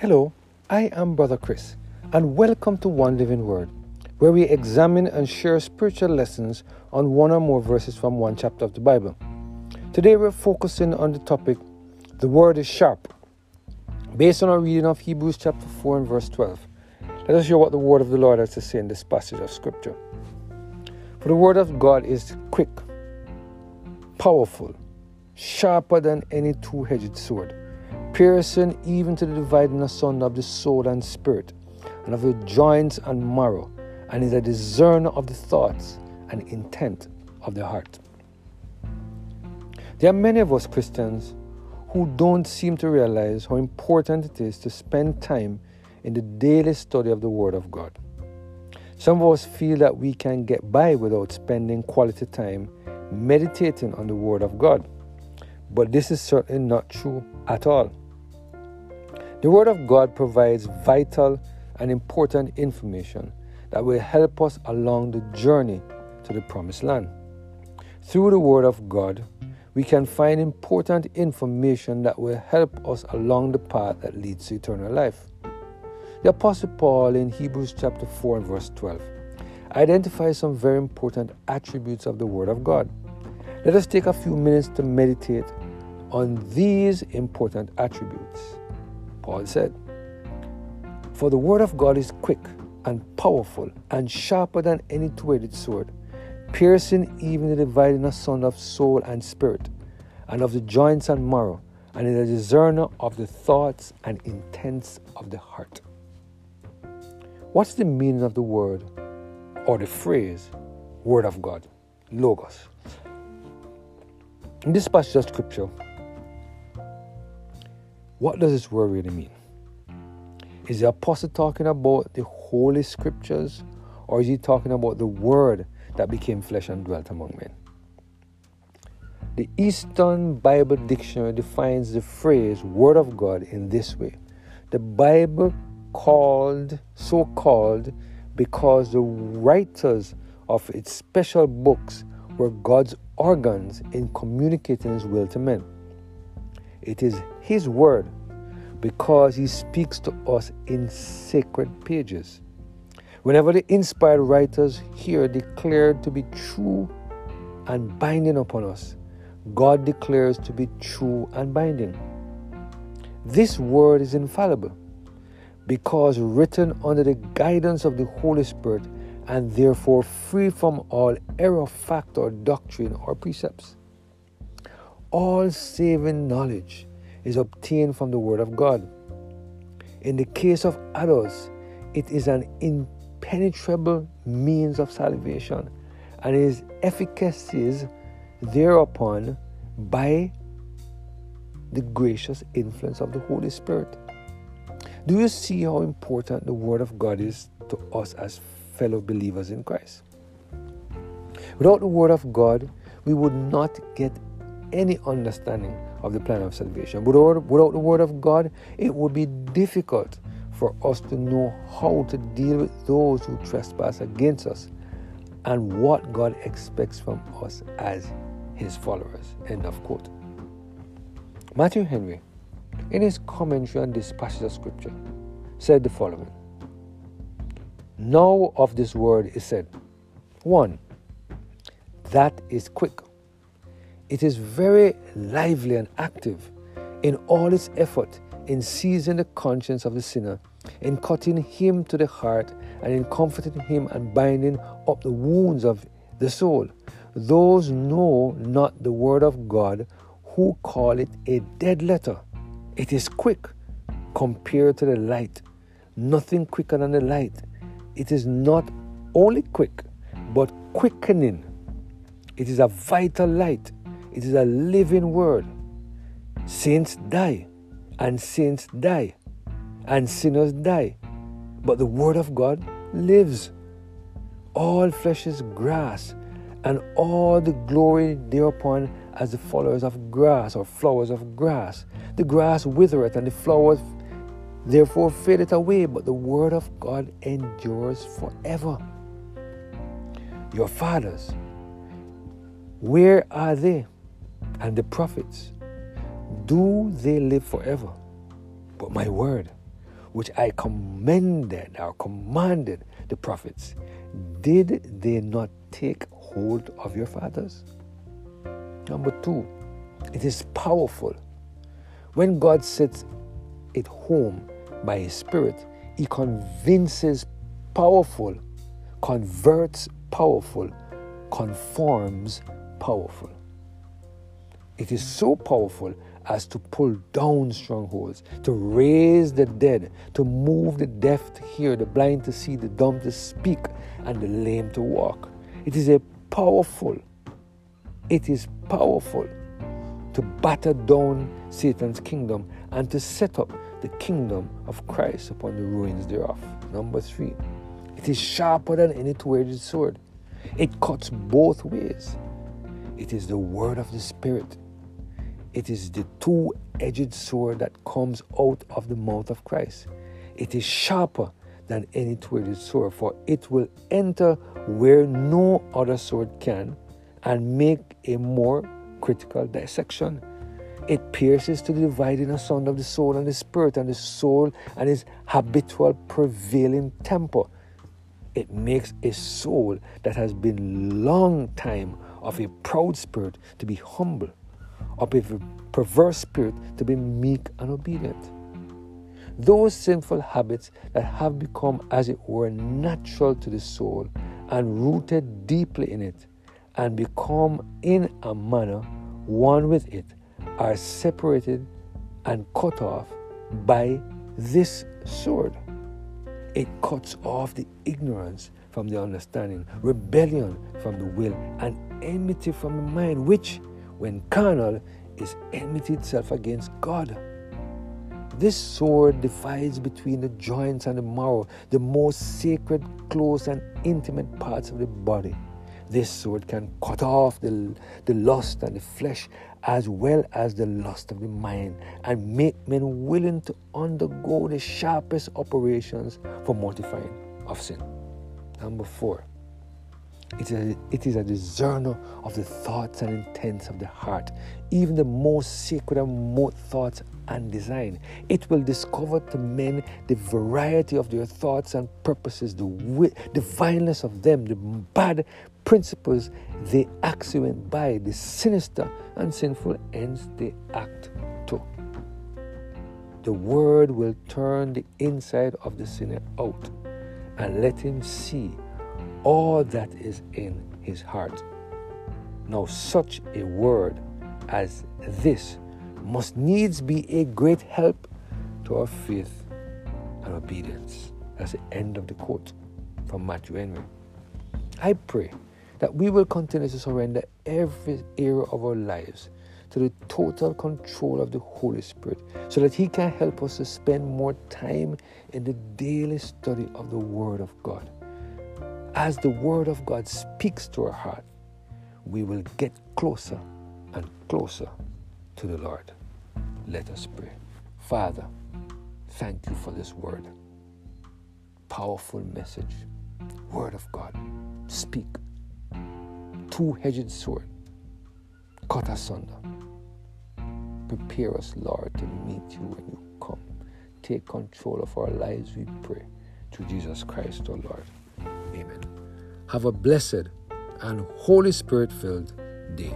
Hello, I am Brother Chris, and welcome to One Living Word, where we examine and share spiritual lessons on one or more verses from one chapter of the Bible. Today we're focusing on the topic, The Word is Sharp, based on our reading of Hebrews chapter 4 and verse 12. Let us hear what the Word of the Lord has to say in this passage of Scripture. For the Word of God is quick, powerful, sharper than any two edged sword piercing even to the dividing asunder of the soul and spirit, and of the joints and marrow, and is a discerner of the thoughts and intent of the heart. There are many of us Christians who don't seem to realize how important it is to spend time in the daily study of the Word of God. Some of us feel that we can get by without spending quality time meditating on the Word of God. But this is certainly not true at all. The Word of God provides vital and important information that will help us along the journey to the Promised Land. Through the Word of God, we can find important information that will help us along the path that leads to eternal life. The Apostle Paul in Hebrews chapter 4 and verse 12 identifies some very important attributes of the Word of God. Let us take a few minutes to meditate on these important attributes. Paul said, For the word of God is quick and powerful and sharper than any two edged sword, piercing even the dividing asunder of soul and spirit, and of the joints and marrow, and is a discerner of the thoughts and intents of the heart. What's the meaning of the word or the phrase word of God? Logos. In this passage of scripture, what does this word really mean? Is the apostle talking about the holy scriptures or is he talking about the word that became flesh and dwelt among men? The Easton Bible Dictionary defines the phrase word of God in this way. The Bible called so called because the writers of its special books were God's organs in communicating his will to men. It is His Word because He speaks to us in sacred pages. Whenever the inspired writers here declared to be true and binding upon us, God declares to be true and binding. This word is infallible because written under the guidance of the Holy Spirit and therefore free from all error, fact, or doctrine or precepts all saving knowledge is obtained from the Word of God. In the case of adults, it is an impenetrable means of salvation and is efficacies thereupon by the gracious influence of the Holy Spirit. Do you see how important the Word of God is to us as fellow believers in Christ? Without the Word of God, we would not get any understanding of the plan of salvation. Without, without the Word of God, it would be difficult for us to know how to deal with those who trespass against us and what God expects from us as His followers. End of quote. Matthew Henry, in his commentary on this passage of Scripture, said the following Now of this word is said, 1. That is quick it is very lively and active in all its effort in seizing the conscience of the sinner, in cutting him to the heart, and in comforting him and binding up the wounds of the soul. Those know not the word of God who call it a dead letter. It is quick compared to the light, nothing quicker than the light. It is not only quick, but quickening. It is a vital light it is a living word. Saints die, and saints die, and sinners die. But the word of God lives. All flesh is grass, and all the glory thereupon as the followers of grass or flowers of grass. The grass withereth, and the flowers therefore fadeth away, but the word of God endures forever. Your fathers, where are they? And the prophets, do they live forever? But my word which I commended or commanded the prophets, did they not take hold of your fathers? Number two, it is powerful. When God sets it home by His Spirit, He convinces powerful, converts powerful, conforms powerful. It is so powerful as to pull down strongholds, to raise the dead, to move the deaf to hear, the blind to see, the dumb to speak, and the lame to walk. It is a powerful, it is powerful to batter down Satan's kingdom and to set up the kingdom of Christ upon the ruins thereof. Number three, it is sharper than any two edged sword. It cuts both ways. It is the word of the Spirit it is the two edged sword that comes out of the mouth of Christ. It is sharper than any two edged sword, for it will enter where no other sword can and make a more critical dissection. It pierces to the dividing asunder of the soul and the spirit, and the soul and its habitual prevailing temper. It makes a soul that has been long time of a proud spirit to be humble of a perverse spirit to be meek and obedient. Those sinful habits that have become, as it were, natural to the soul and rooted deeply in it, and become in a manner one with it, are separated and cut off by this sword. It cuts off the ignorance from the understanding, rebellion from the will, and enmity from the mind, which when carnal is enmity itself against God. This sword divides between the joints and the marrow, the most sacred, close, and intimate parts of the body. This sword can cut off the, the lust and the flesh as well as the lust of the mind and make men willing to undergo the sharpest operations for mortifying of sin. Number four, it is, a, it is a discerner of the thoughts and intents of the heart, even the most sacred and remote thoughts and design. It will discover to men the variety of their thoughts and purposes, the, the vileness of them, the bad principles they actuate by, the sinister and sinful ends they act to. The word will turn the inside of the sinner out and let him see all that is in his heart. Now, such a word as this must needs be a great help to our faith and obedience. That's the end of the quote from Matthew Henry. I pray that we will continue to surrender every area of our lives to the total control of the Holy Spirit so that He can help us to spend more time in the daily study of the Word of God as the Word of God speaks to our heart, we will get closer and closer to the Lord. Let us pray. Father, thank you for this word. Powerful message. Word of God. Speak. Two hedged sword. Cut asunder. Prepare us, Lord, to meet you when you come. Take control of our lives, we pray. To Jesus Christ, our Lord. Amen. Have a blessed and Holy Spirit filled day.